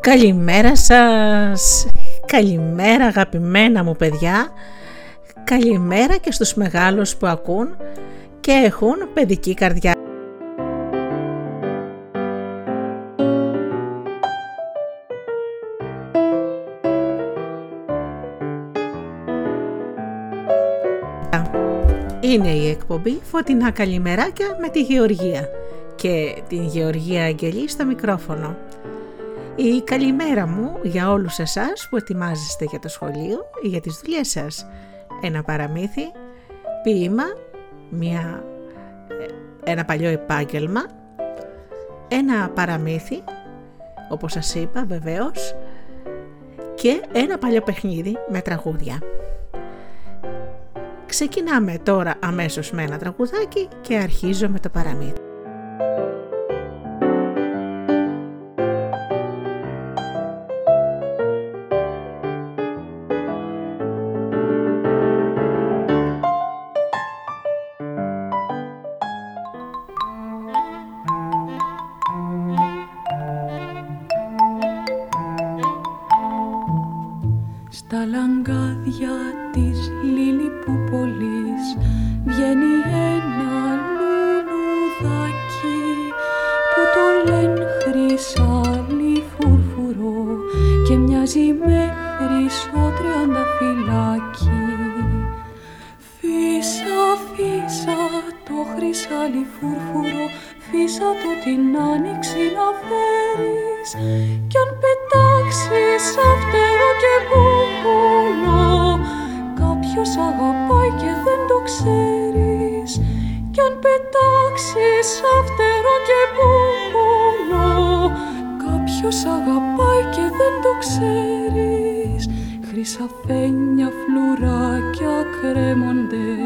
Καλημέρα σας, καλημέρα αγαπημένα μου παιδιά, καλημέρα και στους μεγάλους που ακούν και έχουν παιδική καρδιά. Είναι η εκπομπή Φωτεινά Καλημεράκια με τη Γεωργία και την Γεωργία Αγγελή στο μικρόφωνο. Η καλημέρα μου για όλους εσάς που ετοιμάζεστε για το σχολείο ή για τις δουλειές σας. Ένα παραμύθι, ποίημα, μια, ε, ένα παλιό επάγγελμα, ένα παραμύθι, όπως σας είπα βεβαίως, και ένα παλιό παιχνίδι με τραγούδια. Ξεκινάμε τώρα αμέσως με ένα τραγουδάκι και αρχίζω με το παραμύθι. τα λαγκάδια της λίλη που πολύς βγαίνει ένα λουλουδάκι που το λένε χρυσάλι φουρφουρό και μοιάζει με χρυσό τριανταφυλάκι Φύσα, φύσα το χρυσάλι φουρφουρό φύσα το την άνοιξη να φέρεις. Κι αν πετάξεις σαν και εγώ. Ποιος αγαπάει και δεν το ξέρεις. Κι αν πετάξεις αυτερό και μπουμπουλό Κάποιος αγαπάει και δεν το ξέρεις. Χρυσαφένια φλουράκια κρέμονται.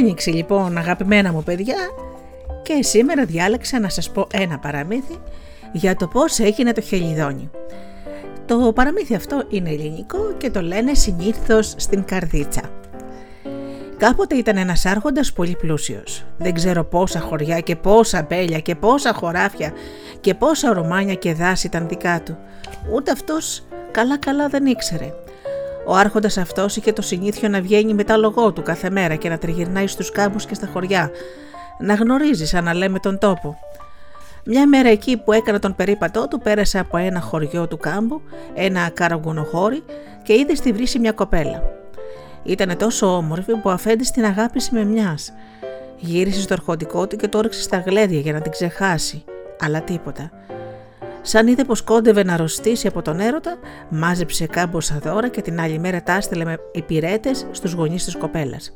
Άνοιξε λοιπόν αγαπημένα μου παιδιά και σήμερα διάλεξα να σας πω ένα παραμύθι για το πώς έγινε το χελιδόνι. Το παραμύθι αυτό είναι ελληνικό και το λένε συνήθως στην καρδίτσα. Κάποτε ήταν ένας άρχοντας πολύ πλούσιος. Δεν ξέρω πόσα χωριά και πόσα μπέλια και πόσα χωράφια και πόσα ρωμάνια και δάση ήταν δικά του. Ούτε αυτός καλά καλά δεν ήξερε. Ο άρχοντας αυτός είχε το συνήθιο να βγαίνει με τα λογό του κάθε μέρα και να τριγυρνάει στους κάμπους και στα χωριά, να γνωρίζεις σαν να λέμε τον τόπο. Μια μέρα εκεί που έκανα τον περίπατό του πέρασε από ένα χωριό του κάμπου, ένα καραγκουνοχώρι και είδε στη βρύση μια κοπέλα. Ήταν τόσο όμορφη που ο αφέντη την αγάπησε με μιας. Γύρισε στο αρχοντικό του και το όριξε στα γλέδια για να την ξεχάσει, αλλά τίποτα. Σαν είδε πως κόντευε να αρρωστήσει από τον έρωτα, μάζεψε κάμποσα δώρα και την άλλη μέρα τα έστελε με υπηρέτες στους γονείς της κοπέλας.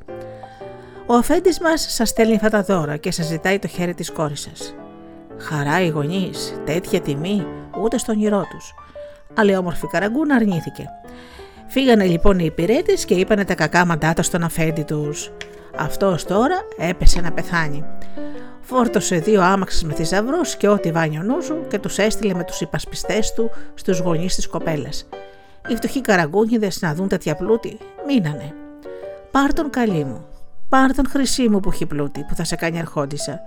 Ο αφέντης μας σας στέλνει αυτά τα δώρα και σας ζητάει το χέρι της κόρης σας. Χαρά οι γονείς, τέτοια τιμή, ούτε στον όνειρό τους. Αλλά η όμορφη καραγκούνα αρνήθηκε. Φύγανε λοιπόν οι υπηρέτες και είπανε τα κακά μαντάτα στον αφέντη τους. Αυτός τώρα έπεσε να πεθάνει. Φόρτωσε δύο άμαξες με θησαυρού και ό,τι βάνει ο νου και τους έστειλε με τους υπασπιστές του στους γονείς της κοπέλας. Οι φτωχοί καραγκούνιδες να δουν τέτοια πλούτη, μείνανε. Πάρ τον καλή μου, πάρ τον χρυσή μου που έχει πλούτη, που θα σε κάνει αρχόντισα.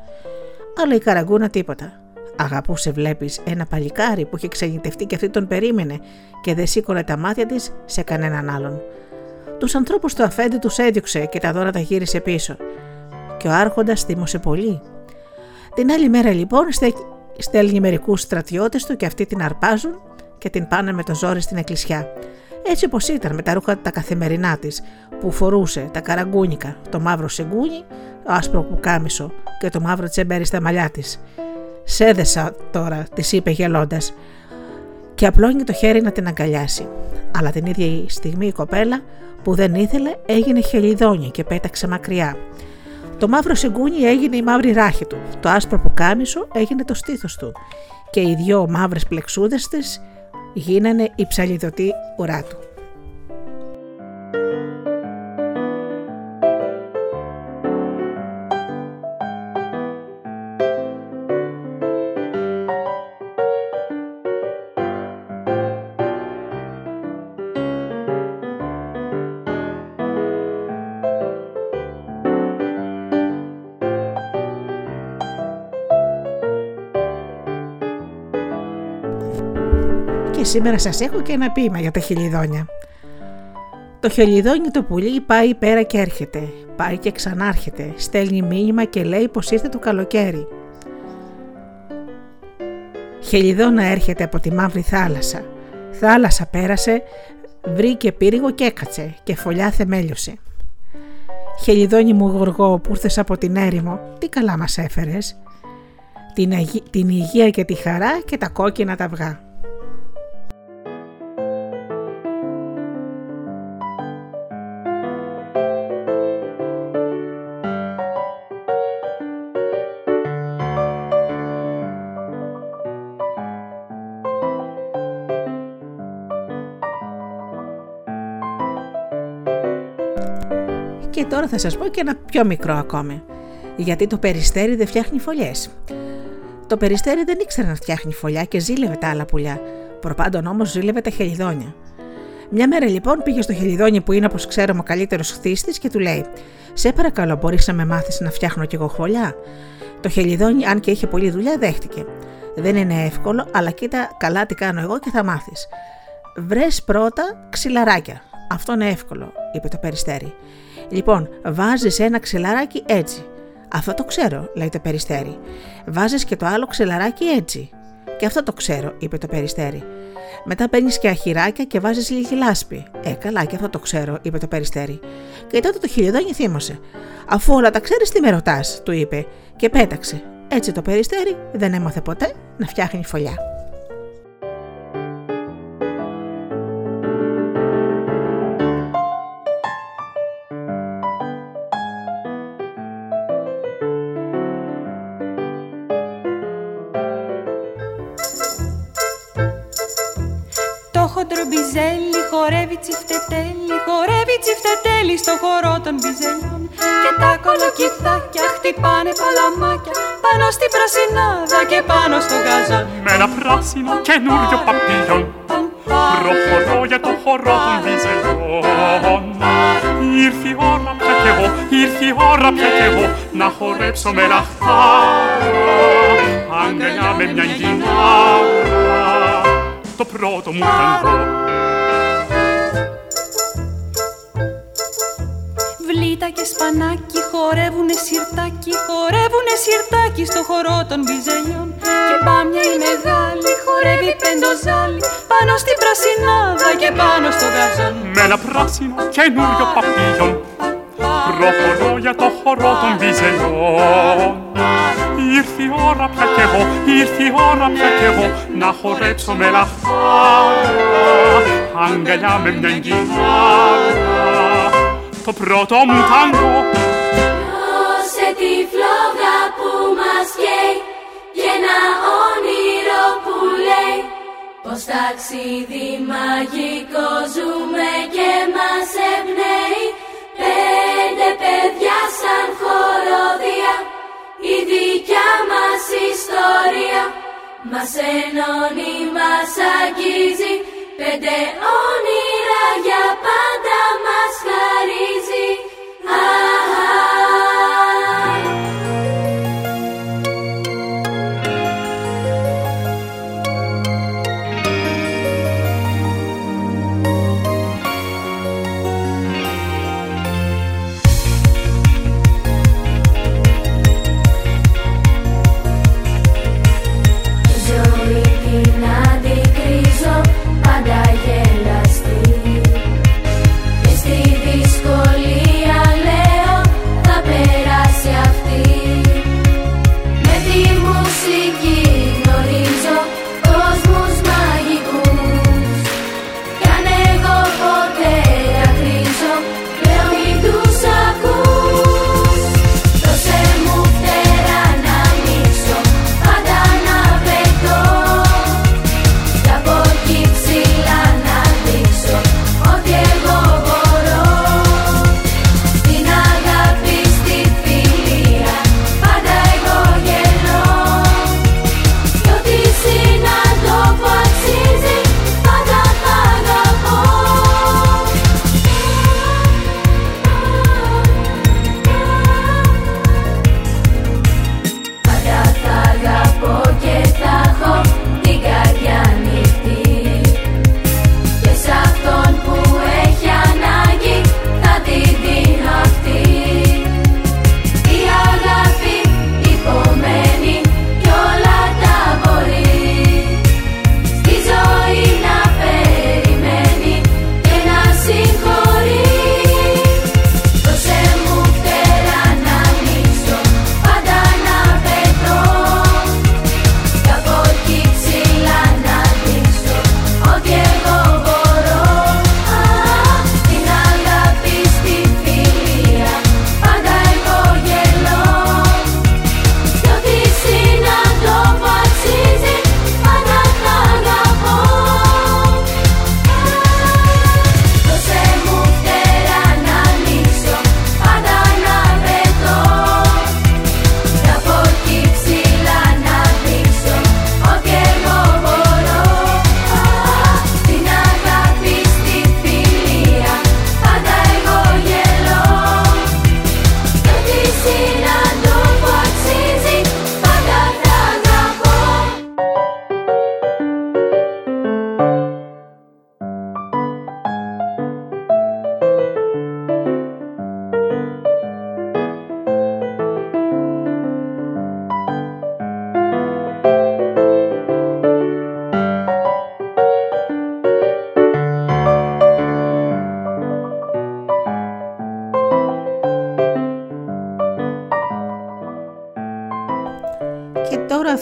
Αλλά η καραγκούνα τίποτα. Αγαπούσε, βλέπεις, ένα παλικάρι που είχε ξενιτευτεί και αυτή τον περίμενε και δεν σήκωνε τα μάτια της σε κανέναν άλλον. Τους ανθρώπους του αφέντη τους έδιωξε και τα δώρα τα γύρισε πίσω. Και ο Άρχοντας θύμωσε πολύ. Την άλλη μέρα λοιπόν στέλνει μερικούς στρατιώτες του και αυτοί την αρπάζουν και την πάνε με το ζόρι στην εκκλησιά. Έτσι όπως ήταν με τα ρούχα τα καθημερινά της, που φορούσε τα καραγκούνικα, το μαύρο σεγκούνι, το άσπρο πουκάμισο και το μαύρο τσεμπέρι στα μαλλιά της. Σέδεσα τώρα, της είπε γελώντας, και απλώνει το χέρι να την αγκαλιάσει. Αλλά την ίδια στιγμή η κοπέλα που δεν ήθελε έγινε χελιδόνια και πέταξε μακριά. Το μαύρο σιγκούνι έγινε η μαύρη ράχη του, το άσπρο πουκάμισο έγινε το στήθος του και οι δυο μαύρες πλεξούδες της γίνανε η ψαλιδωτή ουρά του. Σήμερα σας έχω και ένα ποίημα για τα χελιδόνια. Το χελιδόνι το πουλί πάει πέρα και έρχεται, πάει και ξανάρχεται, στέλνει μήνυμα και λέει πως ήρθε το καλοκαίρι. Χελιδόνα έρχεται από τη μαύρη θάλασσα. Θάλασσα πέρασε, βρήκε πύργο και έκατσε και φωλιά θεμέλιωσε. Χελιδόνι μου γοργό που ήρθες από την έρημο, τι καλά μας έφερες. Την, την υγεία και τη χαρά και τα κόκκινα τα αυγά. Τώρα θα σας πω και ένα πιο μικρό ακόμη. Γιατί το περιστέρι δεν φτιάχνει φωλιές. Το περιστέρι δεν ήξερε να φτιάχνει φωλιά και ζήλευε τα άλλα πουλιά. Προπάντων όμως ζήλευε τα χελιδόνια. Μια μέρα λοιπόν πήγε στο χελιδόνι που είναι όπως ξέρουμε ο καλύτερος χθίστης και του λέει: Σε παρακαλώ, μπορείς να με μάθεις να φτιάχνω κι εγώ φωλιά; Το χελιδόνι, αν και είχε πολλή δουλειά, δέχτηκε. Δεν είναι εύκολο, αλλά κοίτα καλά τι κάνω εγώ και θα μάθεις. Βρες πρώτα ξυλαράκια. Αυτό είναι εύκολο, είπε το περιστέρι. Λοιπόν, βάζεις ένα ξελαράκι έτσι. Αυτό το ξέρω, λέει το περιστέρι. Βάζεις και το άλλο ξελαράκι έτσι. Και αυτό το ξέρω, είπε το περιστέρι. Μετά παίρνεις και αχυράκια και βάζεις λίγη λάσπη. Ε, καλά, και αυτό το ξέρω, είπε το περιστέρι. Και τότε το χιλιοδόνι θύμωσε. Αφού όλα τα ξέρεις, τι με ρωτάς, του είπε, και πέταξε. Έτσι το περιστέρι δεν έμαθε ποτέ να φτιάχνει φωλιά. Τσιφτετέλι στο χορό των μπιζελιών και τα κολοκυθάκια χτυπάνε παλαμάκια πάνω στην πρασινάδα και πάνω στο γαζόν με ένα πράσινο καινούριο παπίλιον προχωρώ για το χορό των μπιζελιών. Ήρθε η ώρα πια κι εγώ, ήρθε η ώρα πια κι εγώ να χορέψω με λαχτάρα αγκαλιά με μια γυνάρα το πρώτο μου ταγκό. Βλήτα και σπανάκι χορεύουνε σιρτάκι, χορεύουνε σιρτάκι στο χορό των μπιζελιών και πάμια η μεγάλη χορεύει πεντοζάλι πάνω στην πρασινάδα και πάνω στο γαζόν. Με ένα πράσινο καινούριο παπίλιον προχωρώ για το χορό των μπιζελιών Ήρθε η ώρα πια κι εγώ, ήρθε η ώρα πια κι εγώ να χορέψω με λαχτάρα αγκαλιά με μια γυνάρα στο πρώτο μου τάγκο. Δώσε τη φλόγα που μας καίει και ένα όνειρο που λέει πως ταξίδι μαγικό ζούμε και μας εμπνέει πέντε παιδιά σαν χοροδία η δικιά μας ιστορία μας ενώνει, μας αγγίζει πέντε όνειρα για πάντα μας χαρίζει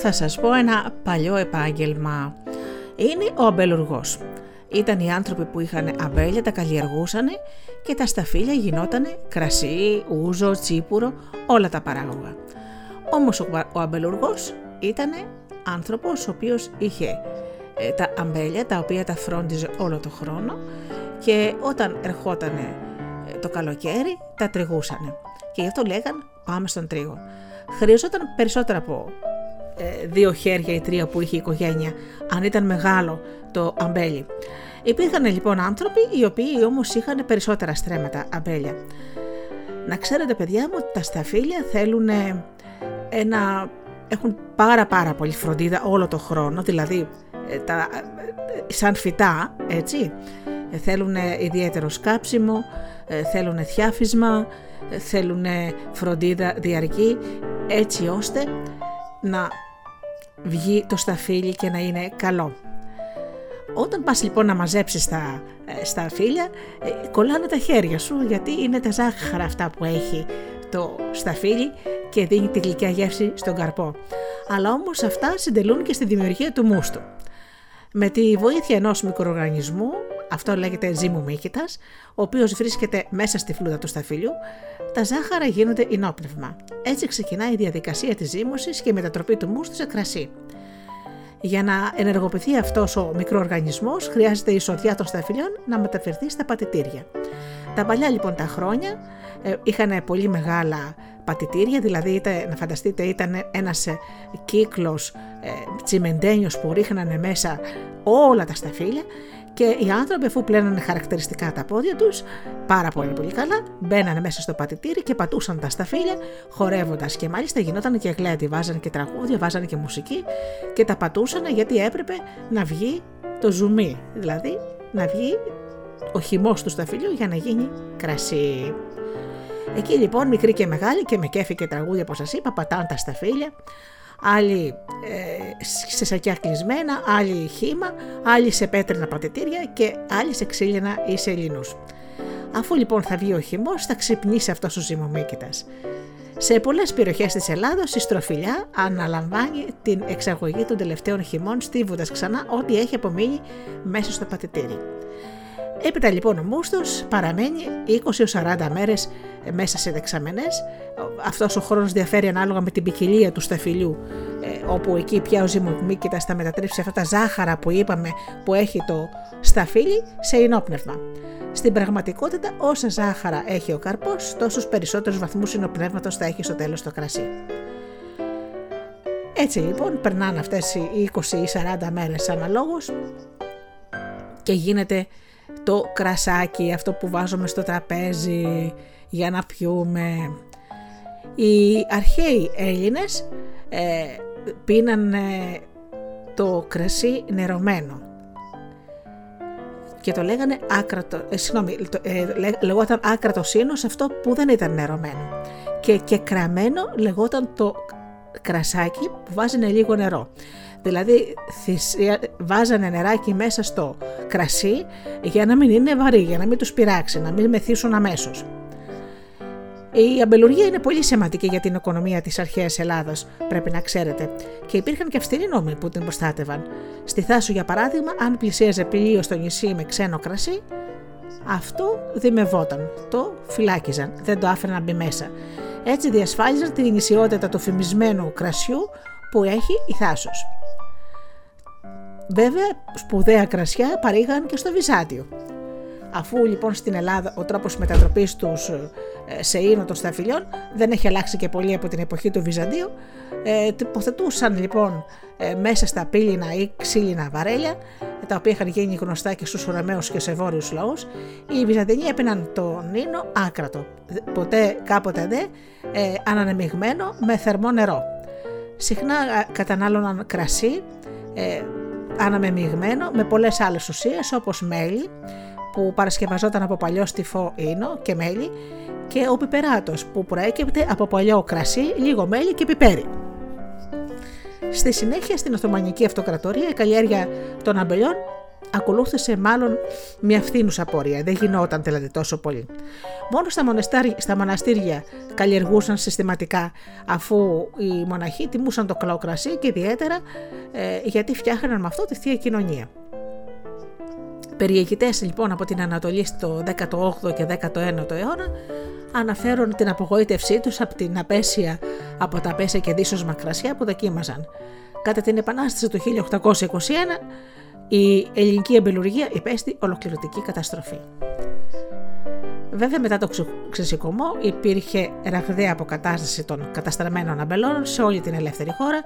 θα σας πω ένα παλιό επάγγελμα. Είναι ο αμπελουργός. Ήταν οι άνθρωποι που είχαν αμπέλια, τα καλλιεργούσαν και τα σταφύλια γινόταν κρασί, ούζο, τσίπουρο, όλα τα παράγωγα. Όμως ο αμπελουργός ήταν άνθρωπος ο οποίος είχε ε, τα αμπέλια τα οποία τα φρόντιζε όλο το χρόνο και όταν ερχόταν ε, το καλοκαίρι τα τριγούσανε και γι' αυτό λέγαν πάμε στον τρίγο. Χρειαζόταν περισσότερα από ε, δύο χέρια ή τρία που είχε η οικογένεια, αν ήταν μεγάλο το αμπέλι. Υπήρχαν λοιπόν άνθρωποι οι οποίοι όμως είχαν περισσότερα στρέμματα αμπέλια. Να ξέρετε παιδιά μου ότι τα σταφύλια θέλουν ένα, έχουν πάρα πάρα πολύ φροντίδα όλο το χρόνο, δηλαδή ε, τα, ε, σαν φυτά, έτσι. Θέλουν ιδιαίτερο σκάψιμο, θέλουν θιάφισμα, θέλουν φροντίδα διαρκή, έτσι ώστε να βγει το σταφύλι και να είναι καλό. Όταν πας λοιπόν να μαζέψεις τα ε, σταφύλια, ε, κολλάνε τα χέρια σου γιατί είναι τα ζάχαρα αυτά που έχει το σταφύλι και δίνει τη γλυκιά γεύση στον καρπό. Αλλά όμως αυτά συντελούν και στη δημιουργία του μούστου. Με τη βοήθεια ενός μικροοργανισμού, αυτό λέγεται ζύμου μύκητας, ο οποίος βρίσκεται μέσα στη φλούδα του σταφύλιου, τα ζάχαρα γίνονται ενόπνευμα. Έτσι ξεκινάει η διαδικασία της ζύμωσης και η μετατροπή του μούστου σε κρασί. Για να ενεργοποιηθεί αυτός ο μικροοργανισμός, χρειάζεται η εισοδιά των σταφυλιών να μεταφερθεί στα πατητήρια. Τα παλιά λοιπόν τα χρόνια ε, είχαν πολύ μεγάλα πατητήρια, δηλαδή ήταν, να φανταστείτε ήταν ένας ε, κύκλος ε, τσιμεντένιος που ρίχνανε μέσα όλα τα σταφύλια και οι άνθρωποι αφού πλένανε χαρακτηριστικά τα πόδια τους πάρα πολύ πολύ καλά μπαίνανε μέσα στο πατητήρι και πατούσαν τα σταφύλια χορεύοντας και μάλιστα γινόταν και γλέντι, βάζανε και τραγούδια, βάζανε και μουσική και τα πατούσαν γιατί έπρεπε να βγει το ζουμί, δηλαδή να βγει ο χυμός του σταφυλιού για να γίνει κρασί. Εκεί λοιπόν μικρή και μεγάλη και με κέφι και τραγούδια όπως σας είπα πατάνε τα σταφύλια άλλοι ε, σε σακιά κλεισμένα, άλλοι χύμα, άλλοι σε πέτρινα πατητήρια και άλλοι σε ξύλινα ή σε λινούς. Αφού λοιπόν θα βγει ο χυμός, θα ξυπνήσει αυτός ο ζυμομίκητας. Σε πολλές περιοχές της Ελλάδος η στροφιλιά αναλαμβάνει την εξαγωγή των τελευταίων χυμών στίβοντας ξανά ό,τι έχει απομείνει μέσα στο πατητήρι. Έπειτα λοιπόν ο μούστος παραμένει 20 40 μέρες μέσα σε δεξαμενές. Αυτός ο χρόνος διαφέρει ανάλογα με την ποικιλία του σταφυλιού ε, όπου εκεί πια ο ζυμομίκητας θα μετατρέψει αυτά τα ζάχαρα που είπαμε που έχει το σταφύλι σε ενόπνευμα. Στην πραγματικότητα όσα ζάχαρα έχει ο καρπός τόσους περισσότερους βαθμούς ενοπνεύματος θα έχει στο τέλος το κρασί. Έτσι λοιπόν περνάνε αυτές οι 20 ή 40 μέρες αναλόγως και γίνεται το κρασάκι, αυτό που βάζουμε στο τραπέζι για να πιούμε. Οι αρχαίοι Έλληνες ε, πίνανε το κρασί νερωμένο και το λέγανε άκρατο, ε, συγγνώμη, ε, λεγόταν άκρατο σύνος αυτό που δεν ήταν νερωμένο και, και κραμένο λεγόταν το κρασάκι που βάζανε λίγο νερό. Δηλαδή βάζανε νεράκι μέσα στο κρασί για να μην είναι βαρύ, για να μην τους πειράξει, να μην μεθύσουν αμέσως. Η αμπελουργία είναι πολύ σημαντική για την οικονομία της αρχαίας Ελλάδας, πρέπει να ξέρετε, και υπήρχαν και αυστηροί νόμοι που την προστάτευαν. Στη Θάσο, για παράδειγμα, αν πλησίαζε πλοίο στο νησί με ξένο κρασί, αυτό δημευόταν. Το φυλάκιζαν, δεν το άφηναν να μπει μέσα. Έτσι διασφάλιζαν την νησιότητα του φημισμένου κρασιού που έχει η Θάσος. Βέβαια, σπουδαία κρασιά παρήγαν και στο Βυζάντιο. Αφού λοιπόν στην Ελλάδα ο τρόπος μετατροπής τους ε, σε ίνο των σταφυλιών δεν έχει αλλάξει και πολύ από την εποχή του Βυζαντίου, ε, τοποθετούσαν λοιπόν ε, μέσα στα πύληνα ή ξύλινα βαρέλια, τα οποία είχαν γίνει γνωστά και στους ουραμαίους και σε βόρειους λαούς, οι Βυζαντινοί έπαιναν τον ίνο άκρατο, ποτέ κάποτε δε ε, ανανεμιγμένο με θερμό νερό. Συχνά κατανάλωναν κρασί, ε, αναμεμειγμένο με πολλές άλλες ουσίες όπως μέλι που παρασκευαζόταν από παλιό στιφό ίνο και μέλι και ο πιπεράτος που προέκυπτε από παλιό κρασί, λίγο μέλι και πιπέρι. Στη συνέχεια στην Οθωμανική Αυτοκρατορία η καλλιέργεια των αμπελιών ακολούθησε μάλλον μια φθήνουσα πορεία, δεν γινόταν δηλαδή τόσο πολύ. Μόνο στα, στα μοναστήρια καλλιεργούσαν συστηματικά αφού οι μοναχοί τιμούσαν το κρασί και ιδιαίτερα ε, γιατί φτιάχναν με αυτό τη Θεία Κοινωνία. Περιεγητές λοιπόν από την Ανατολή στο 18ο και 19ο αιώνα αναφέρουν την απογοήτευσή τους από την απέσια, από τα απέσια και δίσως μακρασιά που δοκίμαζαν. Κατά την Επανάσταση του 1821 η ελληνική εμπελουργία υπέστη ολοκληρωτική καταστροφή. Βέβαια, μετά το ξεσηκωμό υπήρχε ραγδαία αποκατάσταση των καταστραμμένων αμπελών σε όλη την ελεύθερη χώρα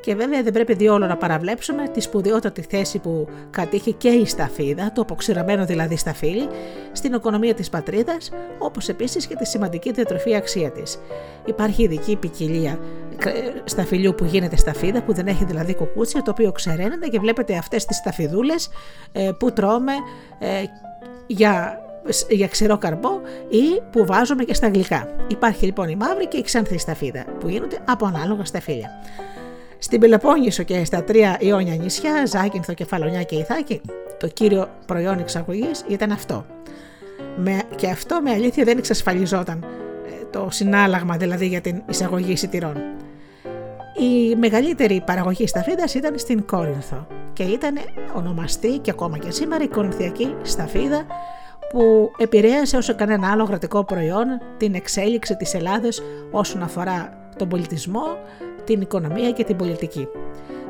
και βέβαια δεν πρέπει διόλου να παραβλέψουμε τη σπουδαιότατη θέση που κατήχε και η σταφίδα, το αποξηραμένο δηλαδή σταφύλι, στην οικονομία της πατρίδας, όπως επίσης και τη σημαντική διατροφή αξία της. Υπάρχει ειδική ποικιλία σταφυλιού που γίνεται σταφίδα, που δεν έχει δηλαδή κουκούτσια, το οποίο ξεραίνεται και βλέπετε αυτές τις σταφιδούλες ε, που τρώμε ε, για για ξερό καρμπό ή που βάζουμε και στα γλυκά. Υπάρχει λοιπόν η μαύρη και η ξανθή σταφίδα που γίνονται από ανάλογα σταφύλια. Στην Πελοπόννησο και στα τρία Ιόνια νησιά, Ζάκυνθο, Κεφαλονιά και Ιθάκη, το κύριο προϊόν εξαγωγής ήταν αυτό. Με, και αυτό με αλήθεια δεν εξασφαλιζόταν ε, το συνάλλαγμα δηλαδή για την εισαγωγή εισιτηρών. Η μεγαλύτερη παραγωγή σταφίδας ήταν στην Κόρινθο και ήταν ονομαστή και ακόμα και σήμερα η Κορινθιακή σταφίδα που επηρέασε όσο κανένα άλλο κρατικό προϊόν την εξέλιξη της Ελλάδας όσον αφορά τον πολιτισμό, την οικονομία και την πολιτική.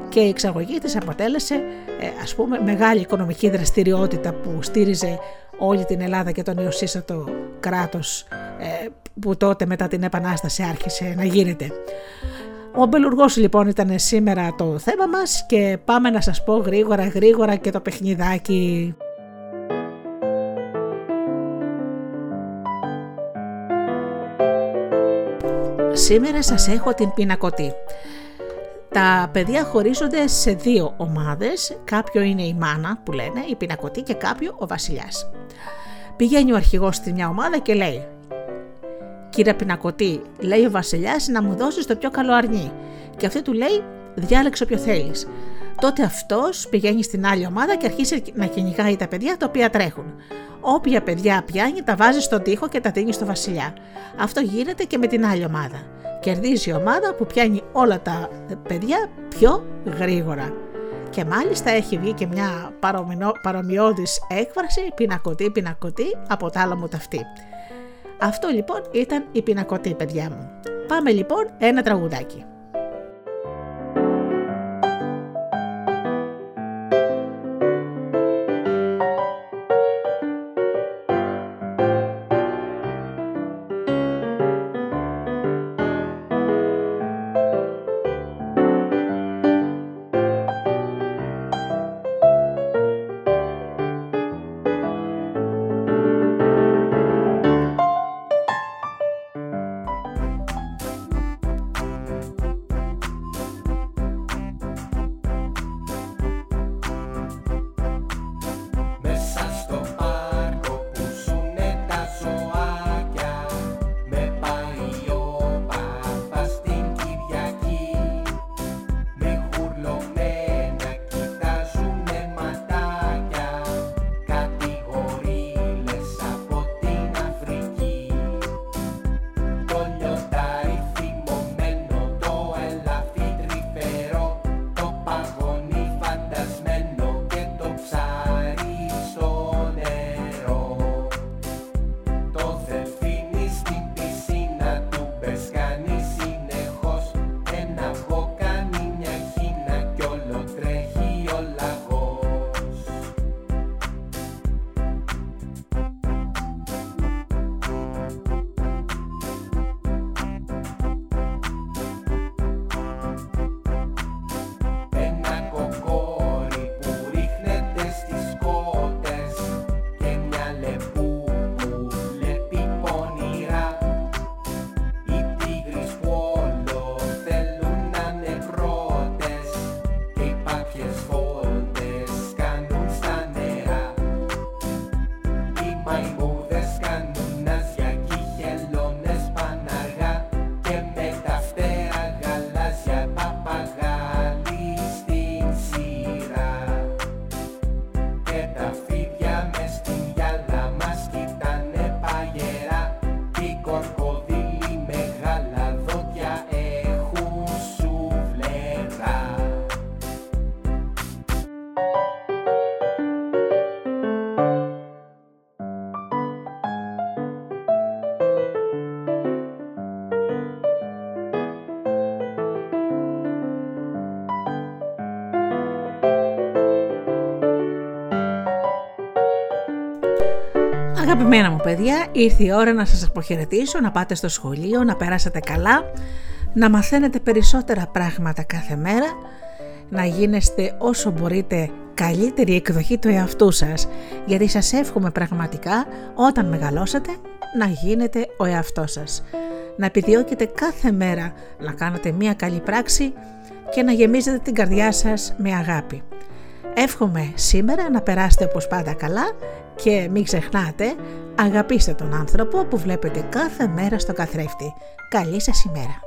και η εξαγωγή της αποτέλεσε ε, ας πούμε μεγάλη οικονομική δραστηριότητα που στήριζε όλη την Ελλάδα και τον νεοσύστατο κράτος ε, που τότε μετά την Επανάσταση άρχισε να γίνεται. Ο Μπελουργός λοιπόν ήταν σήμερα το θέμα μας και πάμε να σας πω γρήγορα γρήγορα και το παιχνιδάκι. Σήμερα σας έχω την πινακωτή. Τα παιδιά χωρίζονται σε δύο ομάδες, κάποιο είναι η μάνα που λένε, η πινακωτή και κάποιο ο βασιλιάς. Πηγαίνει ο αρχηγός στη μια ομάδα και λέει «Κύριε πινακωτή, λέει ο βασιλιάς να μου δώσεις το πιο καλό αρνί» και αυτή του λέει «Διάλεξε όποιο θέλεις». Τότε αυτός πηγαίνει στην άλλη ομάδα και αρχίζει να κυνηγάει τα παιδιά τα οποία τρέχουν. Όποια παιδιά πιάνει τα βάζει στον τοίχο και τα δίνει στο βασιλιά. Αυτό γίνεται και με την άλλη ομάδα. Κερδίζει η ομάδα που πιάνει όλα τα παιδιά πιο γρήγορα. Και μάλιστα έχει βγει και μια παρομοιώδης έκφραση πινακωτή πινακωτή από τα άλλα μου ταυτή. Αυτό λοιπόν ήταν η πινακωτή παιδιά μου. Πάμε λοιπόν ένα τραγουδάκι. Αγαπημένα μου παιδιά, ήρθε η ώρα να σας αποχαιρετήσω, να πάτε στο σχολείο, να περάσετε καλά, να μαθαίνετε περισσότερα πράγματα κάθε μέρα, να γίνεστε όσο μπορείτε καλύτερη εκδοχή του εαυτού σας, γιατί σας εύχομαι πραγματικά όταν μεγαλώσετε να γίνετε ο εαυτός σας. Να επιδιώκετε κάθε μέρα να κάνετε μία καλή πράξη και να γεμίζετε την καρδιά σας με αγάπη. Εύχομαι σήμερα να περάσετε όπως πάντα καλά και μην ξεχνάτε, αγαπήστε τον άνθρωπο που βλέπετε κάθε μέρα στο καθρέφτη. Καλή σας ημέρα!